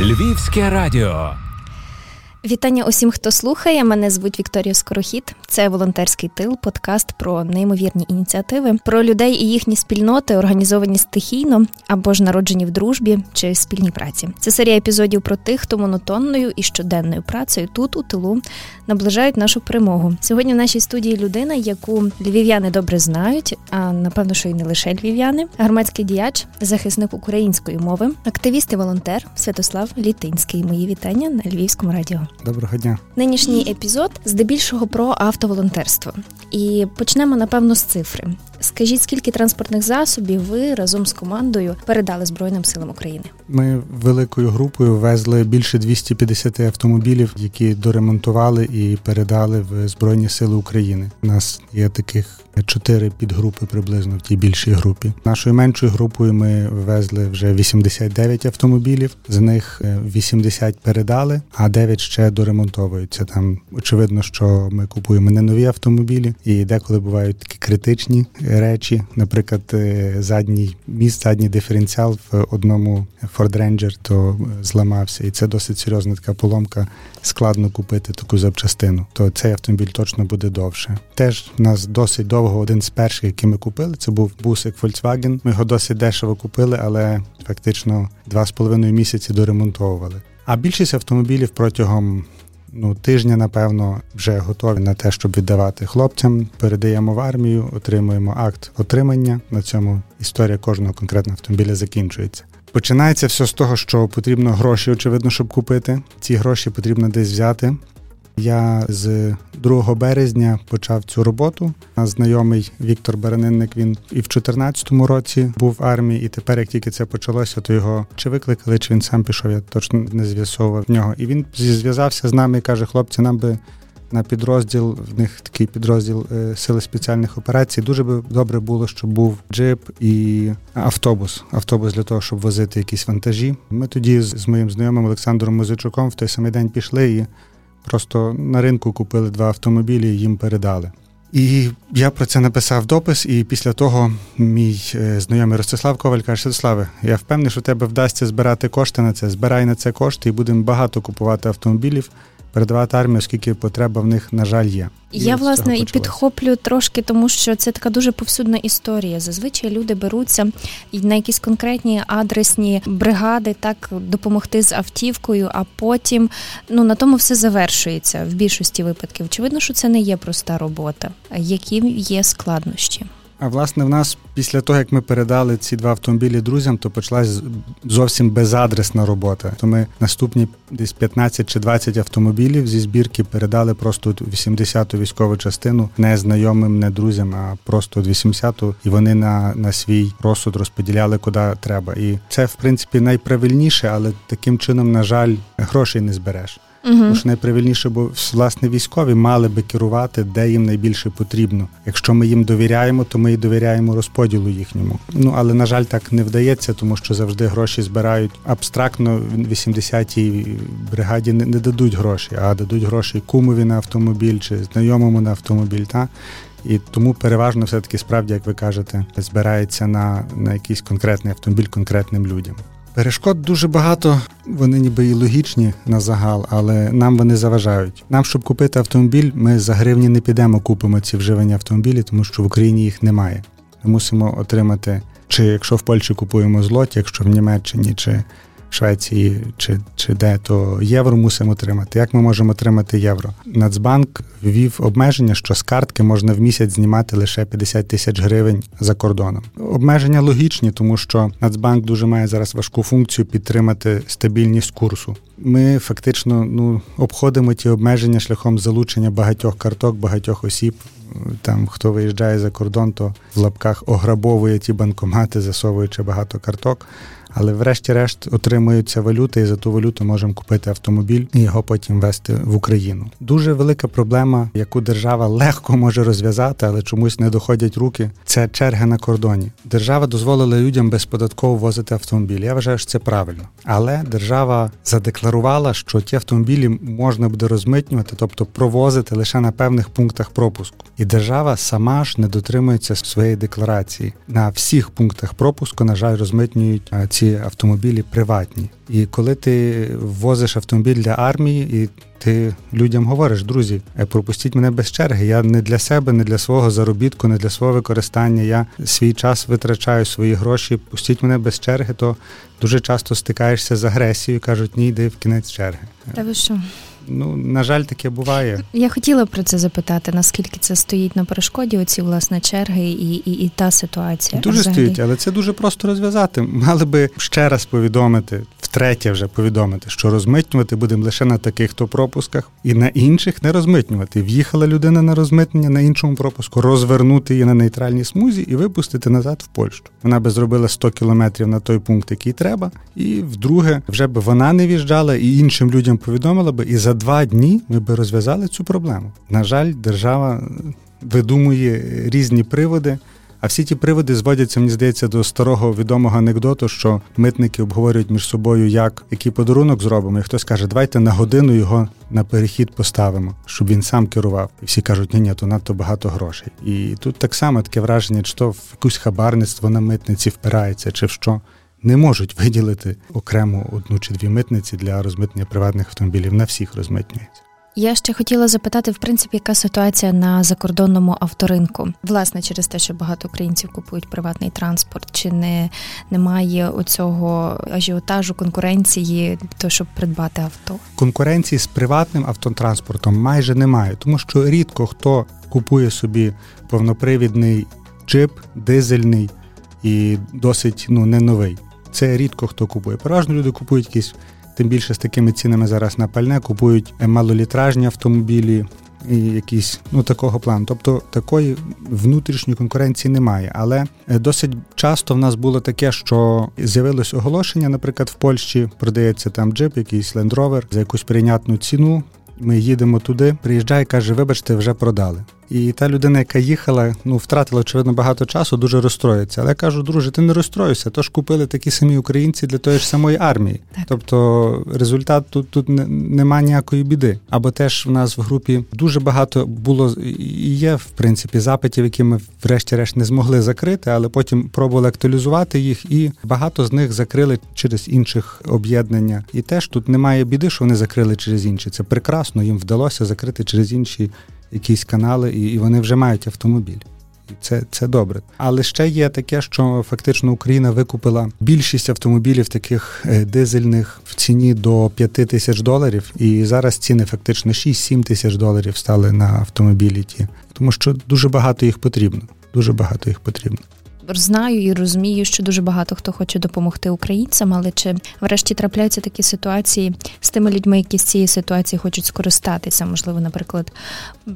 Львівське радіо. Вітання усім, хто слухає. Мене звуть Вікторія Скорохід. Це волонтерський тил, подкаст про неймовірні ініціативи, про людей і їхні спільноти, організовані стихійно або ж народжені в дружбі чи спільній праці. Це серія епізодів про тих, хто монотонною і щоденною працею тут у тилу наближають нашу перемогу. Сьогодні в нашій студії людина, яку львів'яни добре знають, а напевно, що й не лише львів'яни, громадський діяч, захисник української мови, активіст і волонтер Святослав Літинський. Мої вітання на Львівському радіо. Доброго дня. Нинішній епізод здебільшого про автоволонтерство. І почнемо напевно з цифри. Скажіть, скільки транспортних засобів ви разом з командою передали Збройним силам України? Ми великою групою везли більше 250 автомобілів, які доремонтували і передали в Збройні Сили України. У нас є таких чотири підгрупи приблизно в тій більшій групі. Нашою меншою групою ми везли вже 89 автомобілів. З них 80 е, передали, а 9 ще доремонтовуються. Там очевидно, що ми купуємо не нові автомобілі, і деколи бувають такі критичні речі. Наприклад, е, задній міст, задній диференціал в одному Ford Ranger то зламався, і це досить серйозна така поломка. Складно купити таку запчастину. То цей автомобіль точно буде довше. Теж у нас досить довго один з перших, який ми купили. Це був бусик Volkswagen. Ми його досить дешево купили, але фактично два з половиною місяці доремонтовували. А більшість автомобілів протягом ну, тижня, напевно, вже готові на те, щоб віддавати хлопцям. Передаємо в армію, отримуємо акт отримання. На цьому історія кожного конкретного автомобіля закінчується. Починається все з того, що потрібно гроші, очевидно, щоб купити. Ці гроші потрібно десь взяти. Я з 2 березня почав цю роботу. Знайомий Віктор Баранинник. Він і в 2014 році був в армії, і тепер, як тільки це почалося, то його чи викликали, чи він сам пішов. Я точно не з'ясовував нього. І він зв'язався з нами і каже: хлопці, нам би. На підрозділ, в них такий підрозділ е, сили спеціальних операцій. Дуже би добре було, щоб був джип і автобус. Автобус для того, щоб возити якісь вантажі. Ми тоді з моїм знайомим Олександром Музичуком в той самий день пішли і Просто на ринку купили два автомобілі їм передали. І я про це написав допис, і після того мій е, знайомий Ростислав Коваль каже: Святославе, я впевнений, що тебе вдасться збирати кошти на це. Збирай на це кошти і будемо багато купувати автомобілів передавати армію, оскільки потреба в них, на жаль, є. Я власне і підхоплю трошки, тому що це така дуже повсюдна історія. Зазвичай люди беруться на якісь конкретні адресні бригади, так допомогти з автівкою, а потім ну на тому все завершується в більшості випадків. Очевидно, що це не є проста робота, які є складнощі. А власне, в нас після того, як ми передали ці два автомобілі друзям, то почалась зовсім безадресна робота. То ми наступні десь 15 чи 20 автомобілів зі збірки передали просто 80-ту військову частину не знайомим, не друзям, а просто 80-ту, і вони на на свій розсуд розподіляли куди треба. І це в принципі найправильніше, але таким чином, на жаль, грошей не збереш. Угу. Тому що найправильніше, бо власне військові мали би керувати, де їм найбільше потрібно. Якщо ми їм довіряємо, то ми і довіряємо розподілу їхньому. Ну але на жаль, так не вдається, тому що завжди гроші збирають абстрактно. 80-й бригаді не, не дадуть гроші, а дадуть гроші кумові на автомобіль чи знайомому на автомобіль. Та і тому переважно все таки справді, як ви кажете, збирається на, на якийсь конкретний автомобіль конкретним людям. Перешкод дуже багато, вони ніби і логічні на загал, але нам вони заважають. Нам, щоб купити автомобіль, ми за гривні не підемо, купимо ці вживані автомобілі, тому що в Україні їх немає. Ми мусимо отримати, чи якщо в Польщі купуємо злоті, якщо в Німеччині, чи Швеції чи чи де, то євро мусимо отримати. Як ми можемо отримати євро? Нацбанк ввів обмеження, що з картки можна в місяць знімати лише 50 тисяч гривень за кордоном. Обмеження логічні, тому що Нацбанк дуже має зараз важку функцію підтримати стабільність курсу. Ми фактично ну обходимо ті обмеження шляхом залучення багатьох карток, багатьох осіб. Там хто виїжджає за кордон, то в лапках ограбовує ті банкомати, засовуючи багато карток але врешті-решт отримуються валюти, і за ту валюту можемо купити автомобіль і його потім вести в Україну. Дуже велика проблема, яку держава легко може розв'язати, але чомусь не доходять руки. Це черги на кордоні. Держава дозволила людям безподатково возити автомобіль. Я вважаю, що це правильно, але держава задекларувала, що ті автомобілі можна буде розмитнювати, тобто провозити лише на певних пунктах пропуску. І держава сама ж не дотримується своєї декларації. На всіх пунктах пропуску, на жаль, розмитнюють ці автомобілі приватні. І коли ти ввозиш автомобіль для армії, і ти людям говориш, друзі, е, пропустіть мене без черги. Я не для себе, не для свого заробітку, не для свого використання. Я свій час витрачаю свої гроші. Пустіть мене без черги, то дуже часто стикаєшся з агресією, кажуть, ні, йди в кінець черги. Та ви що? Ну, на жаль, таке буває. Я хотіла про це запитати, наскільки це стоїть на перешкоді, оці власне черги і і, і та ситуація. Дуже взагалі. стоїть, але це дуже просто розв'язати. Мали би ще раз повідомити, втретє вже повідомити, що розмитнювати будемо лише на таких то пропусках, і на інших не розмитнювати. В'їхала людина на розмитнення на іншому пропуску, розвернути її на нейтральній смузі і випустити назад в Польщу. Вона би зробила 100 кілометрів на той пункт, який треба, і вдруге вже б вона не в'їжджала і іншим людям повідомила би і за два дні ми би розв'язали цю проблему. На жаль, держава видумує різні приводи. А всі ті приводи зводяться, мені здається, до старого відомого анекдоту, що митники обговорюють між собою, як який подарунок зробимо. І хтось каже, давайте на годину його на перехід поставимо, щоб він сам керував. І всі кажуть, ні, ні, то надто багато грошей. І тут так само таке враження, чи то в якусь хабарництво на митниці впирається, чи в що не можуть виділити окремо одну чи дві митниці для розмитнення приватних автомобілів. На всіх розмитнюється. Я ще хотіла запитати, в принципі, яка ситуація на закордонному авторинку, власне, через те, що багато українців купують приватний транспорт, чи не немає оцього ажіотажу конкуренції, то щоб придбати авто? Конкуренції з приватним автотранспортом майже немає, тому що рідко хто купує собі повнопривідний джип, дизельний і досить ну не новий. Це рідко хто купує. Переважно люди купують якісь, тим більше з такими цінами зараз на пальне, купують малолітражні автомобілі і якісь ну такого плану. Тобто такої внутрішньої конкуренції немає. Але е, досить часто в нас було таке, що з'явилось оголошення, наприклад, в Польщі продається там джип, якийсь Rover за якусь прийнятну ціну. Ми їдемо туди, приїжджає, каже, вибачте, вже продали. І та людина, яка їхала, ну втратила очевидно багато часу, дуже розстроїться. Але я кажу, друже, ти не розстроївся, тож купили такі самі українці для тої ж самої армії. Так. Тобто результат тут тут не, нема ніякої біди. Або теж в нас в групі дуже багато було і є в принципі запитів, які ми врешті-решт не змогли закрити, але потім пробували актуалізувати їх, і багато з них закрили через інших об'єднання. І теж тут немає біди, що вони закрили через інші. Це прекрасно, їм вдалося закрити через інші якісь канали, і, і вони вже мають автомобіль. І це це добре. Але ще є таке, що фактично Україна викупила більшість автомобілів таких е, дизельних в ціні до 5 тисяч доларів, і зараз ціни фактично 6-7 тисяч доларів стали на автомобілі ті, тому що дуже багато їх потрібно. Дуже багато їх потрібно знаю і розумію, що дуже багато хто хоче допомогти українцям, але чи врешті трапляються такі ситуації з тими людьми, які з цієї ситуації хочуть скористатися? Можливо, наприклад,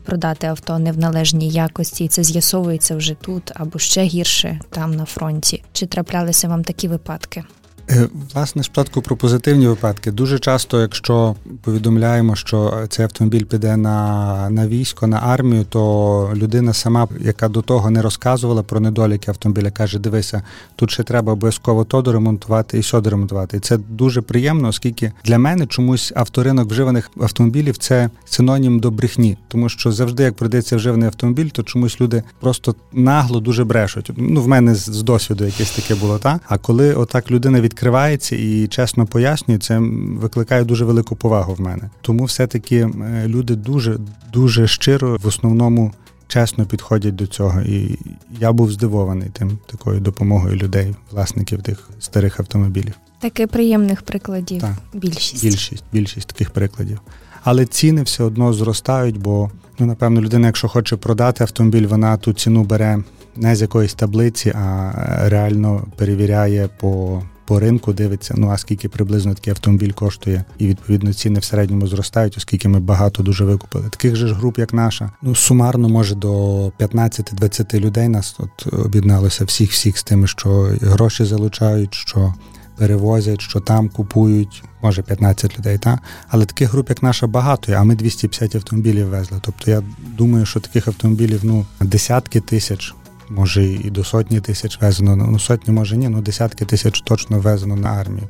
продати авто не в належній якості, і це з'ясовується вже тут або ще гірше там на фронті. Чи траплялися вам такі випадки? Е, власне, спочатку про позитивні випадки. Дуже часто, якщо повідомляємо, що цей автомобіль піде на на військо, на армію, то людина сама, яка до того не розказувала про недоліки автомобіля, каже: Дивися, тут ще треба обов'язково то доремонтувати і сьо доремонтувати. І це дуже приємно, оскільки для мене чомусь авторинок вживаних автомобілів це синонім до брехні, тому що завжди, як продається вживаний автомобіль, то чомусь люди просто нагло дуже брешуть. Ну в мене з досвіду якесь таке було та. А коли отак людина від відкривається і чесно пояснює, це викликає дуже велику повагу в мене. Тому все-таки е, люди дуже дуже щиро в основному чесно підходять до цього. І я був здивований тим такою допомогою людей, власників тих старих автомобілів. Таке приємних прикладів. Так, Більшість більшість, більшість таких прикладів. Але ціни все одно зростають, бо ну напевно людина, якщо хоче продати автомобіль, вона ту ціну бере не з якоїсь таблиці, а реально перевіряє по по ринку дивиться, ну а скільки приблизно такий автомобіль коштує, і відповідно ціни в середньому зростають, оскільки ми багато дуже викупили. Таких же ж груп, як наша, ну сумарно, може до 15-20 людей нас от об'єдналося всіх, всіх з тими, що гроші залучають, що перевозять, що там купують. Може 15 людей, та але таких груп, як наша, багато, а ми 250 автомобілів везли. Тобто я думаю, що таких автомобілів ну десятки тисяч може і до сотні тисяч везено. Ну сотні може ні, ну десятки тисяч точно везено на армію.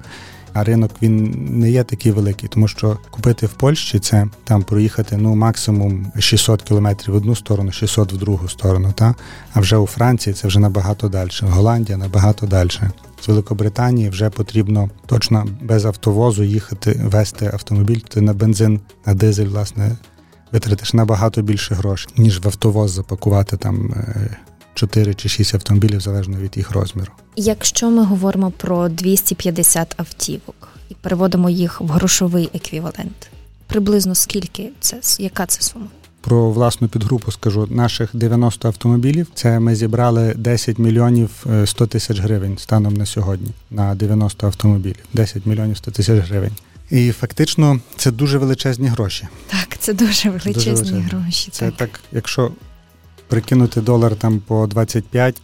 А ринок він не є такий великий, тому що купити в Польщі це там проїхати ну максимум 600 кілометрів в одну сторону, 600 в другу сторону. Та а вже у Франції це вже набагато далі. Голландія набагато далі. З Великобританії вже потрібно точно без автовозу їхати, вести автомобіль. Ти на бензин, на дизель, власне, витратиш набагато більше грошей, ніж в автовоз запакувати там 4 е, чи 6 автомобілів залежно від їх розміру. Якщо ми говоримо про 250 автівок і переводимо їх в грошовий еквівалент, приблизно скільки це яка це сума? Про власну підгрупу скажу наших 90 автомобілів. Це ми зібрали 10 мільйонів 100 е, тисяч гривень станом на сьогодні на 90 автомобілів. 10 мільйонів 100 тисяч гривень. І фактично це дуже величезні гроші. Так, це дуже величезні дуже величезні. гроші. Це так. так, якщо прикинути долар там по 25,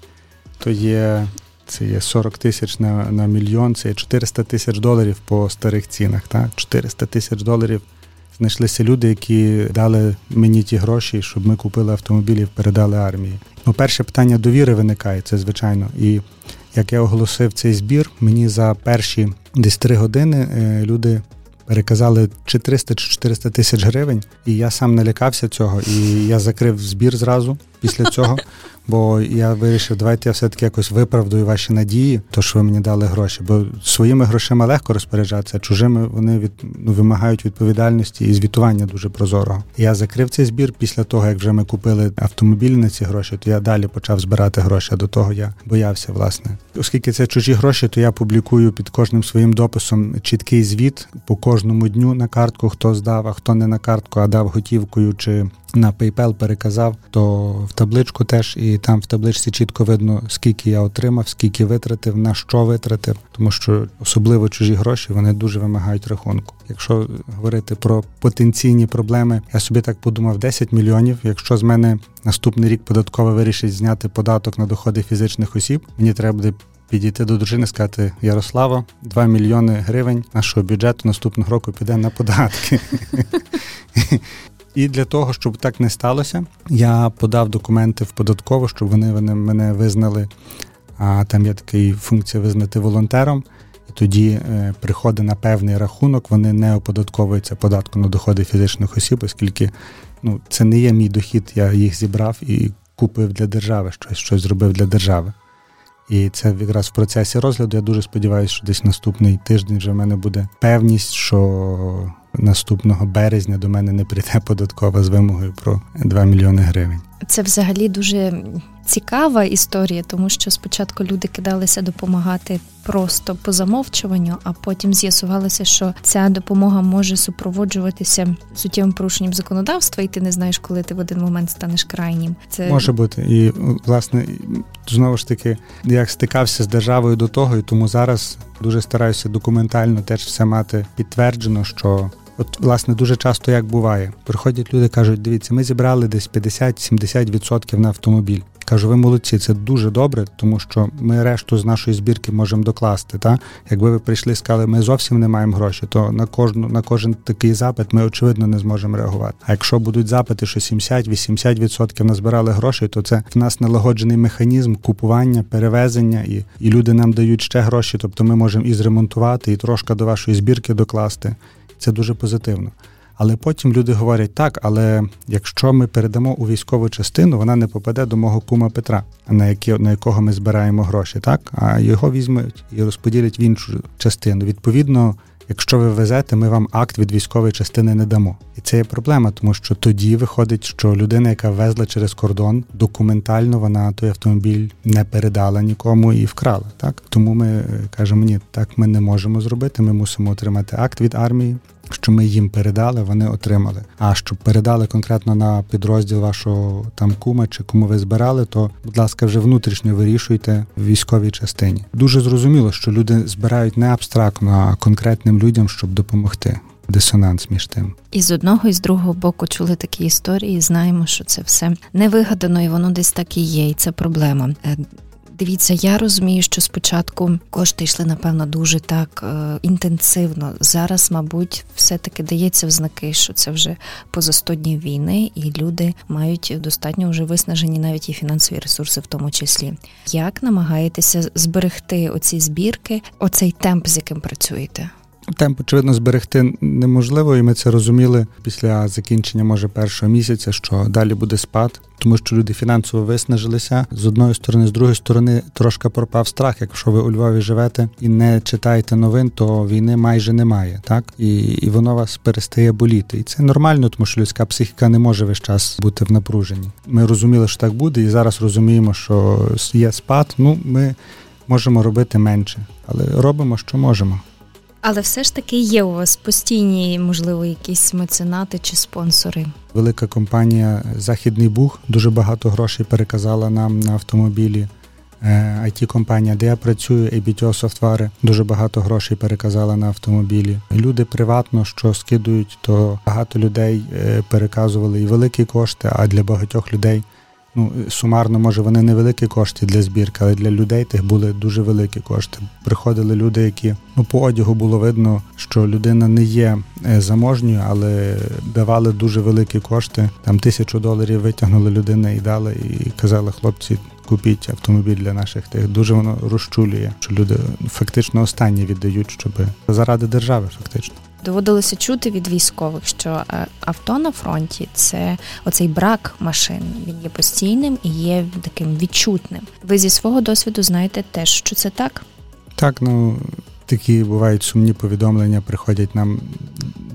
то є це є 40 тисяч на на мільйон, це є 400 тисяч доларів по старих цінах. Так? 400 тисяч доларів знайшлися люди, які дали мені ті гроші, щоб ми купили автомобілі і передали армії. Ну, перше питання довіри виникає, це звичайно. І як я оголосив цей збір, мені за перші десь три години е, люди переказали чи 300 чи 400 тисяч гривень, і я сам налякався цього, і я закрив збір зразу після цього. Бо я вирішив, давайте я все-таки якось виправдую ваші надії, то що ви мені дали гроші. Бо своїми грошима легко розпоряджатися, а чужими вони від ну, вимагають відповідальності і звітування дуже прозорого. Я закрив цей збір після того, як вже ми купили автомобіль на ці гроші, то я далі почав збирати гроші. а До того я боявся, власне. Оскільки це чужі гроші, то я публікую під кожним своїм дописом чіткий звіт по кожному дню на картку, хто здав, а хто не на картку, а дав готівкою чи на PayPal переказав, то в табличку теж і там в табличці чітко видно, скільки я отримав, скільки витратив, на що витратив, тому що особливо чужі гроші вони дуже вимагають рахунку. Якщо говорити про потенційні проблеми, я собі так подумав: 10 мільйонів. Якщо з мене наступний рік податково вирішить зняти податок на доходи фізичних осіб, мені треба буде. Підійти до дружини, сказати Ярослава, 2 мільйони гривень нашого бюджету наступного року піде на податки. І для того, щоб так не сталося, я подав документи в податкову, щоб вони, вони мене визнали. А там є така функція визнати волонтером. І тоді е, приходи на певний рахунок, вони не оподатковуються податком на доходи фізичних осіб, оскільки ну, це не є мій дохід, я їх зібрав і купив для держави щось, щось зробив для держави. І це якраз в процесі розгляду. Я дуже сподіваюся, що десь наступний тиждень вже в мене буде певність, що наступного березня до мене не прийде податкова з вимогою про 2 мільйони гривень. Це взагалі дуже цікава історія, тому що спочатку люди кидалися допомагати просто по замовчуванню, а потім з'ясувалося, що ця допомога може супроводжуватися суттєвим порушенням законодавства, і ти не знаєш, коли ти в один момент станеш крайнім. Це може бути, і власне знову ж таки я стикався з державою до того, і тому зараз дуже стараюся документально теж все мати підтверджено, що От, власне, дуже часто як буває. Приходять люди, кажуть, дивіться, ми зібрали десь 50-70% на автомобіль. Кажу, ви молодці, це дуже добре, тому що ми решту з нашої збірки можемо докласти. Та? Якби ви прийшли і сказали, ми зовсім не маємо гроші, то на кожну на кожен такий запит ми очевидно не зможемо реагувати. А якщо будуть запити, що 70-80% назбирали грошей, то це в нас налагоджений механізм купування, перевезення, і і люди нам дають ще гроші, тобто ми можемо і зремонтувати, і трошки до вашої збірки докласти. Це дуже позитивно. Але потім люди говорять так, але якщо ми передамо у військову частину, вона не попаде до мого кума Петра, на які, на якого ми збираємо гроші, так а його візьмуть і розподілять в іншу частину. Відповідно, якщо ви везете, ми вам акт від військової частини не дамо. І це є проблема, тому що тоді виходить, що людина, яка везла через кордон, документально вона той автомобіль не передала нікому і вкрала. Так тому ми е, кажемо, ні, так ми не можемо зробити. Ми мусимо отримати акт від армії що ми їм передали, вони отримали. А щоб передали конкретно на підрозділ вашого там кума чи кому ви збирали, то будь ласка, вже внутрішньо вирішуйте в військовій частині. Дуже зрозуміло, що люди збирають не абстрактно, а конкретним людям, щоб допомогти. Дисонанс між тим, і з одного і з другого боку чули такі історії. Знаємо, що це все не вигадано, і воно десь так і є. І це проблема. Дивіться, я розумію, що спочатку кошти йшли, напевно, дуже так е, інтенсивно. Зараз, мабуть, все-таки дається в знаки, що це вже поза 100 днів війни, і люди мають достатньо вже виснажені навіть і фінансові ресурси, в тому числі. Як намагаєтеся зберегти оці збірки, оцей темп, з яким працюєте? Темп, очевидно, зберегти неможливо, і ми це розуміли після закінчення, може, першого місяця, що далі буде спад, тому що люди фінансово виснажилися з одної сторони, з другої сторони, трошки пропав страх. Якщо ви у Львові живете і не читаєте новин, то війни майже немає, так і і воно вас перестає боліти. І це нормально, тому що людська психіка не може весь час бути в напруженні. Ми розуміли, що так буде, і зараз розуміємо, що є спад. Ну ми можемо робити менше, але робимо, що можемо. Але все ж таки є у вас постійні, можливо, якісь меценати чи спонсори. Велика компанія Західний Буг дуже багато грошей переказала нам на автомобілі. it е, компанія де я працюю, ABTO Software, дуже багато грошей переказала на автомобілі. Люди приватно, що скидують, то багато людей е, переказували і великі кошти, а для багатьох людей ну сумарно, може, вони невеликі кошти для збірки, але для людей тих були дуже великі кошти. Приходили люди, які ну по одягу було видно, що людина не є е, заможньою, але давали дуже великі кошти. Там тисячу доларів витягнули людина і дали, і казали, хлопці. Купіть автомобіль для наших тих дуже воно розчулює, що люди фактично останні віддають, щоб заради держави, фактично доводилося чути від військових, що е, авто на фронті це оцей брак машин. Він є постійним і є таким відчутним. Ви зі свого досвіду знаєте теж, що це так? Так, ну такі бувають сумні повідомлення. Приходять нам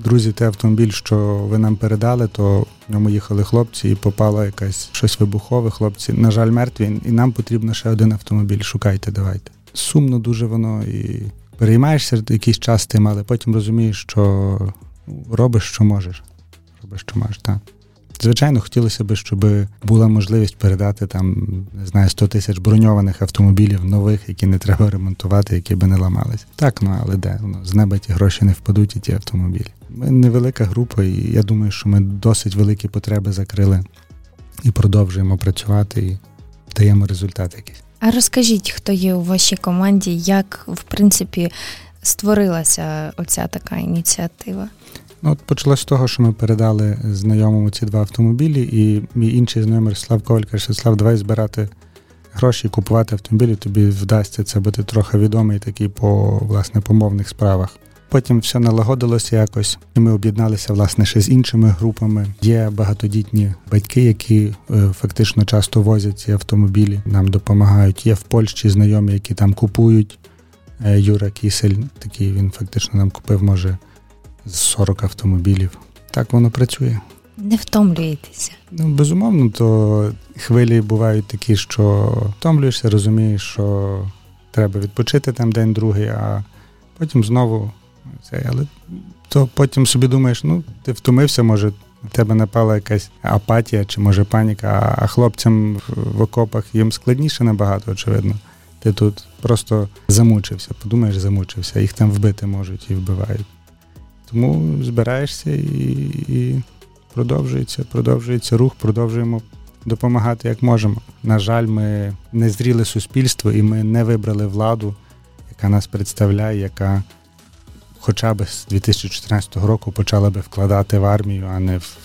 друзі, те автомобіль, що ви нам передали, то в ньому їхали хлопці, і попало якась щось вибухове. Хлопці, на жаль, мертві, і нам потрібно ще один автомобіль. Шукайте, давайте. Сумно дуже воно і переймаєшся якийсь час тим, але потім розумієш, що робиш, що можеш. Робиш, що можеш, так. Звичайно, хотілося б, щоб була можливість передати там, не знаю, 100 тисяч броньованих автомобілів нових, які не треба ремонтувати, які би не ламались. Так, ну але де? Ну, з неба ті гроші не впадуть і ті автомобілі. Ми невелика група, і я думаю, що ми досить великі потреби закрили і продовжуємо працювати і даємо результат якийсь. А розкажіть, хто є у вашій команді, як в принципі створилася оця така ініціатива? Ну, от почалось з того, що ми передали знайомому ці два автомобілі, і мій інший знайомий Слав Коваль каже, Слав, давай збирати гроші купувати автомобілі. Тобі вдасться це бути трохи відомий такий по власне по мовних справах. Потім все налагодилося якось, і ми об'єдналися власне ще з іншими групами. Є багатодітні батьки, які е, фактично часто возять ці автомобілі, нам допомагають. Є в Польщі знайомі, які там купують. Е, Юра Кісель, такий він фактично нам купив, може, з 40 автомобілів. Так воно працює. Не втомлюєтеся. Ну, безумовно, то хвилі бувають такі, що втомлюєшся, розумієш, що треба відпочити там день-другий, а потім знову це, але то потім собі думаєш, ну, ти втомився, може, в тебе напала якась апатія чи може паніка, а хлопцям в окопах їм складніше набагато, очевидно. Ти тут просто замучився, подумаєш, замучився, їх там вбити можуть і вбивають. Тому збираєшся і, і продовжується, продовжується рух, продовжуємо допомагати як можемо. На жаль, ми не зріли суспільство і ми не вибрали владу, яка нас представляє, яка хоча б з 2014 року почала би вкладати в армію, а не в,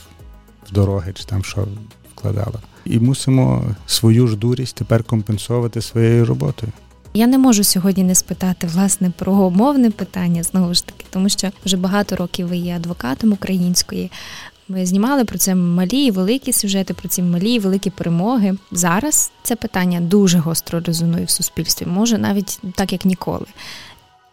в дороги чи там що вкладала. І мусимо свою ж дурість тепер компенсувати своєю роботою. Я не можу сьогодні не спитати власне про мовне питання знову ж таки, тому що вже багато років ви є адвокатом української. Ми знімали про це малі і великі сюжети, про ці малі і великі перемоги. Зараз це питання дуже гостро резонує в суспільстві, може навіть так як ніколи.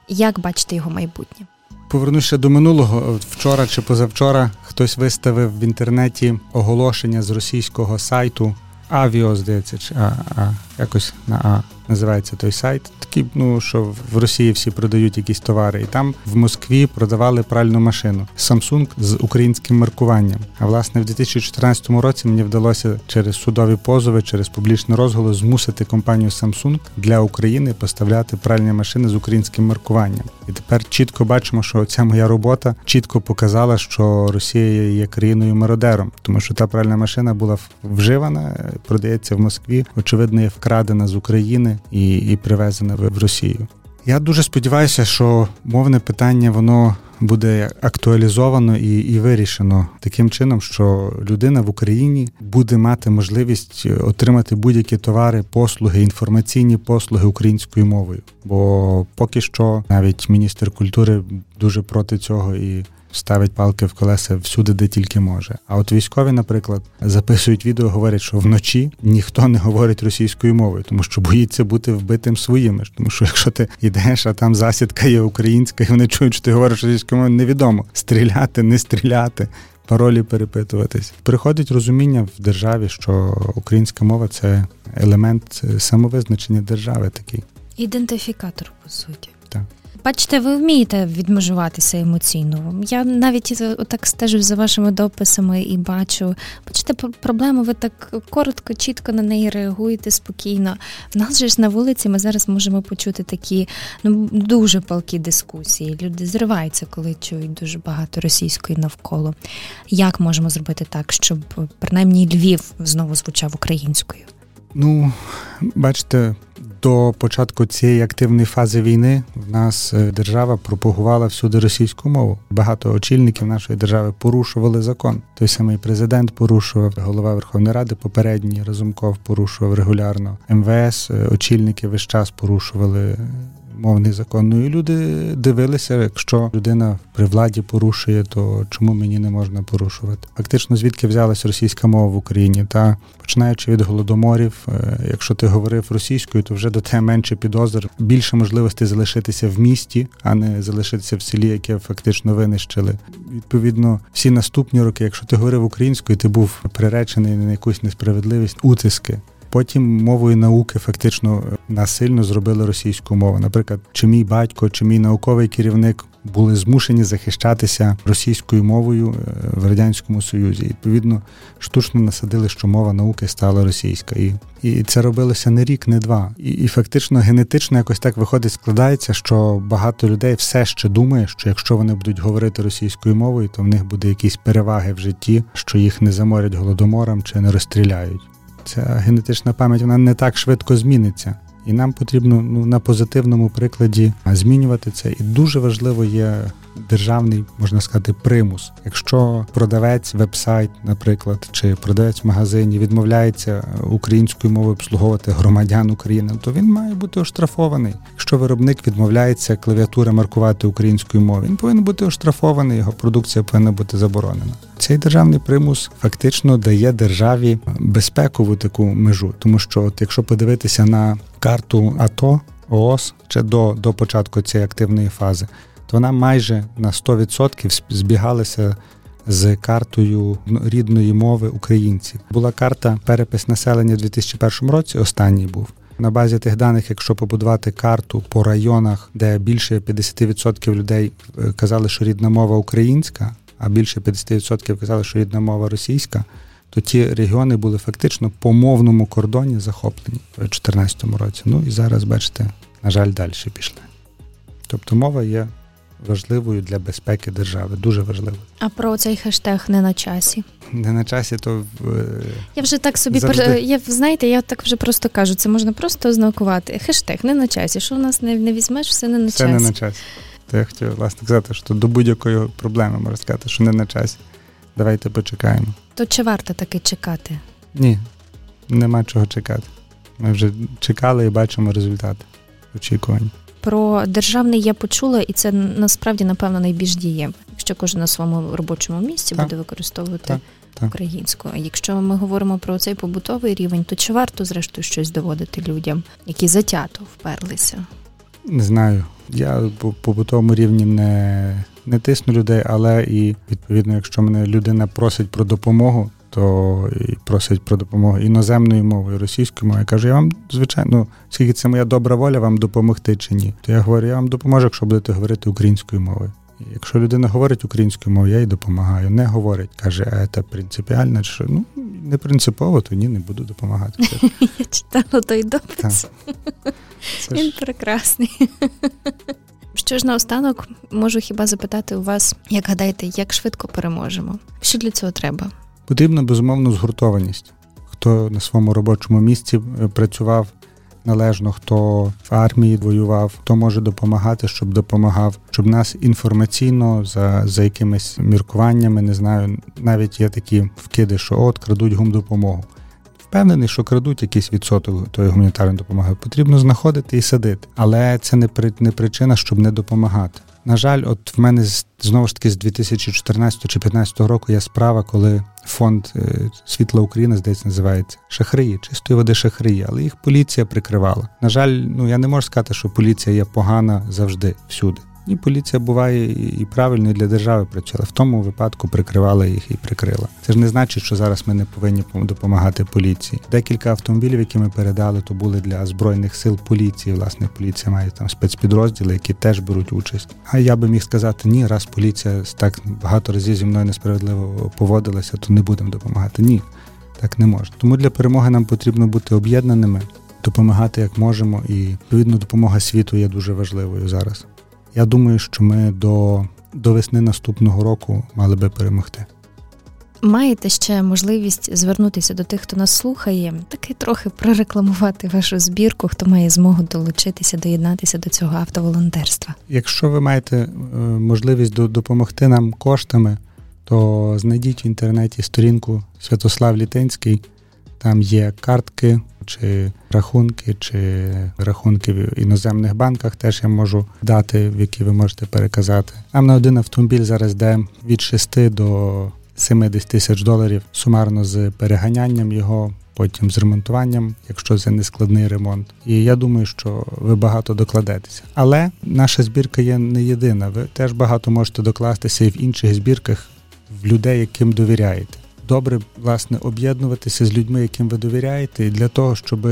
Як бачите його майбутнє? Повернуся до минулого. Вчора чи позавчора хтось виставив в інтернеті оголошення з російського сайту Авіо, здається, чи а, а якось на А називається той сайт. Такий, ну що в Росії всі продають якісь товари, і там в Москві продавали пральну машину Samsung з українським маркуванням. А власне в 2014 році мені вдалося через судові позови, через публічний розголос змусити компанію Samsung для України поставляти пральні машини з українським маркуванням. І тепер чітко бачимо, що ця моя робота чітко показала, що Росія є країною мародером, тому що та пральна машина була вживана, продається в Москві. Очевидно, є вкрай вкрадена з України і, і привезена в Росію. Я дуже сподіваюся, що мовне питання воно буде актуалізовано і і вирішено таким чином, що людина в Україні буде мати можливість отримати будь-які товари, послуги, інформаційні послуги українською мовою. Бо поки що навіть міністр культури дуже проти цього і ставить палки в колеса всюди, де тільки може. А от військові, наприклад, записують відео, говорять, що вночі ніхто не говорить російською мовою, тому що боїться бути вбитим своїми. Тому що якщо ти йдеш, а там засідка є українська, і вони чують, що ти говориш російською мовою, невідомо стріляти, не стріляти. Паролі перепитуватись. Приходить розуміння в державі, що українська мова це елемент самовизначення держави такий. Ідентифікатор, по суті. Так. Бачите, ви вмієте відмежуватися емоційно. Я навіть так стежу за вашими дописами і бачу. Бачите, проблему, ви так коротко, чітко на неї реагуєте спокійно. В нас же ж на вулиці ми зараз можемо почути такі ну дуже палкі дискусії. Люди зриваються, коли чують дуже багато російської навколо. Як можемо зробити так, щоб принаймні Львів знову звучав українською? Ну, бачите, до початку цієї активної фази війни в нас е, держава пропагувала всюди російську мову. Багато очільників нашої держави порушували закон. Той самий президент порушував, голова Верховної Ради попередній Разумков порушував регулярно. МВС е, очільники весь час порушували мовний закон. Ну і люди дивилися, якщо людина при владі порушує, то чому мені не можна порушувати? Фактично, звідки взялась російська мова в Україні? Та починаючи від голодоморів, е, якщо ти говорив російською, то вже до тебе менше підозр, більше можливостей залишитися в місті, а не залишитися в селі, яке фактично винищили. Відповідно, всі наступні роки, якщо ти говорив українською, ти був приречений на якусь несправедливість, утиски. Потім мовою науки фактично насильно зробили російську мову. Наприклад, чи мій батько, чи мій науковий керівник були змушені захищатися російською мовою е, в радянському союзі. відповідно, штучно насадили, що мова науки стала російська, і і це робилося не рік, не два. І, і фактично генетично якось так виходить, складається, що багато людей все ще думає, що якщо вони будуть говорити російською мовою, то в них буде якісь переваги в житті, що їх не заморять голодомором чи не розстріляють ця генетична пам'ять вона не так швидко зміниться. І нам потрібно ну, на позитивному прикладі змінювати це. І дуже важливо є державний, можна сказати, примус. Якщо продавець вебсайт, наприклад, чи продавець в магазині відмовляється українською мовою обслуговувати громадян України, то він має бути оштрафований. Якщо виробник відмовляється клавіатури маркувати українською мовою, він повинен бути оштрафований, його продукція повинна бути заборонена. Цей державний примус фактично дає державі безпекову таку межу, тому що, от якщо подивитися на карту АТО ООС ще до, до початку цієї активної фази то вона майже на 100% збігалася з картою рідної мови українців. Була карта перепис населення у 2001 році. Останній був. На базі тих даних, якщо побудувати карту по районах, де більше 50% людей е, казали, що рідна мова українська, а більше 50% казали, що рідна мова російська, то ті регіони були фактично по мовному кордоні захоплені в 2014 році. Ну і зараз, бачите, на жаль, далі пішли. Тобто мова є важливою для безпеки держави. Дуже важливою. А про цей хештег не на часі. Не на часі, то в я вже так собі завжди... я знаєте, я так вже просто кажу. Це можна просто ознакувати. Хештег не на часі. Що в нас не не візьмеш, все не на все часі. Все не на часі. То я хотів власне сказати, що до будь-якої проблеми можна сказати, що не на часі. Давайте почекаємо. То чи варто таки чекати? Ні, нема чого чекати. Ми вже чекали і бачимо результати очікування. Про державний я почула, і це насправді напевно найбільш діє, якщо кожен на своєму робочому місці так. буде використовувати так, так. А якщо ми говоримо про цей побутовий рівень, то чи варто зрештою щось доводити людям, які затято вперлися? Не знаю. Я по побутовому рівні не не тисну людей, але і відповідно, якщо мене людина просить про допомогу, то і просить про допомогу іноземною мовою, російською мовою. Я кажу, я вам, звичайно, ну, скільки це моя добра воля вам допомогти чи ні. То я говорю, я вам допоможу, якщо будете говорити українською мовою. Якщо людина говорить українською мовою, я їй допомагаю. Не говорить, каже, а це принципіально, що ну не принципово, то ні, не буду допомагати. Я читала той допис. Він прекрасний. Що ж наостанок можу хіба запитати у вас, як гадаєте, як швидко переможемо? Що для цього треба? Потрібна безумовно згуртованість. Хто на своєму робочому місці е, працював належно, хто в армії воював, хто може допомагати, щоб допомагав, щоб нас інформаційно за за якимись міркуваннями, не знаю, навіть є такі вкиди, що от крадуть гумдопомогу. Впевнений, що крадуть якийсь відсоток тої гуманітарної допомоги. Потрібно знаходити і садити, але це не при не причина, щоб не допомагати. На жаль, от в мене знову ж таки з 2014 чи 2015 року є справа, коли фонд е, Світла України, здається, називається Шахраї, чистої води шахраї, але їх поліція прикривала. На жаль, ну я не можу сказати, що поліція є погана завжди всюди. І поліція буває і правильно і для держави працювала. В тому випадку прикривала їх і прикрила. Це ж не значить, що зараз ми не повинні допомагати поліції. Декілька автомобілів, які ми передали, то були для збройних сил поліції. Власне, поліція має там спецпідрозділи, які теж беруть участь. А я би міг сказати, ні, раз поліція так багато разів зі мною несправедливо поводилася, то не будемо допомагати. Ні, так не можна. Тому для перемоги нам потрібно бути об'єднаними, допомагати як можемо, і відповідно допомога світу є дуже важливою зараз. Я думаю, що ми до, до весни наступного року мали би перемогти. Маєте ще можливість звернутися до тих, хто нас слухає, таки трохи прорекламувати вашу збірку, хто має змогу долучитися, доєднатися до цього автоволонтерства. Якщо ви маєте е, можливість допомогти нам коштами, то знайдіть в інтернеті сторінку Святослав Літинський. Там є картки, чи рахунки, чи рахунки в іноземних банках теж я можу дати, в які ви можете переказати. Нам на один автомобіль зараз йде від 6 до 70 тисяч доларів сумарно з переганянням його. Потім з ремонтуванням, якщо це не складний ремонт. І я думаю, що ви багато докладетеся. Але наша збірка є не єдина. Ви теж багато можете докластися і в інших збірках в людей, яким довіряєте добре власне об'єднуватися з людьми, яким ви довіряєте, для того, щоб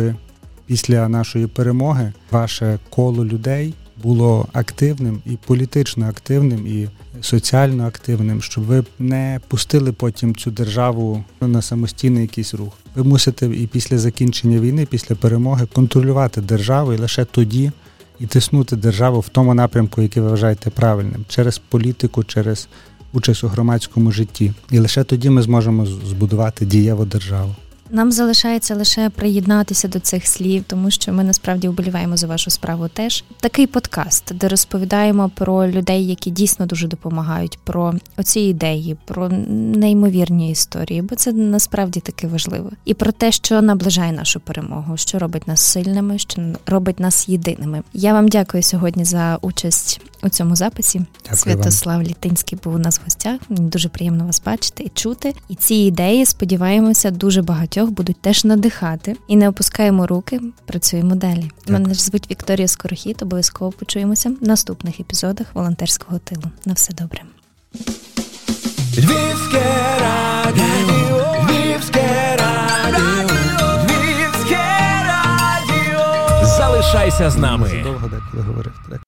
після нашої перемоги ваше коло людей було активним і політично активним, і соціально активним, щоб ви не пустили потім цю державу на самостійний якийсь рух. Ви мусите і після закінчення війни, після перемоги, контролювати державу і лише тоді. І тиснути державу в тому напрямку, який ви вважаєте правильним, через політику, через участь у громадському житті, і лише тоді ми зможемо збудувати дієву державу. Нам залишається лише приєднатися до цих слів, тому що ми насправді вболіваємо за вашу справу. Теж такий подкаст, де розповідаємо про людей, які дійсно дуже допомагають, про оці ідеї, про неймовірні історії, бо це насправді таки важливо, і про те, що наближає нашу перемогу, що робить нас сильними, що робить нас єдиними. Я вам дякую сьогодні за участь у цьому записі. Дякую Святослав вам. Літинський був у нас в гостях. Мені дуже приємно вас бачити і чути. І ці ідеї, сподіваємося, дуже багатьох будуть теж надихати. І не опускаємо руки, працюємо далі. Дякую. Мене ж звуть Вікторія Скорохіт. Обов'язково почуємося в наступних епізодах волонтерського тилу. На все добре. Львівське радіо, Львівське радіо, Львівське радіо. Залишайся з нами. Довго деколи говорив.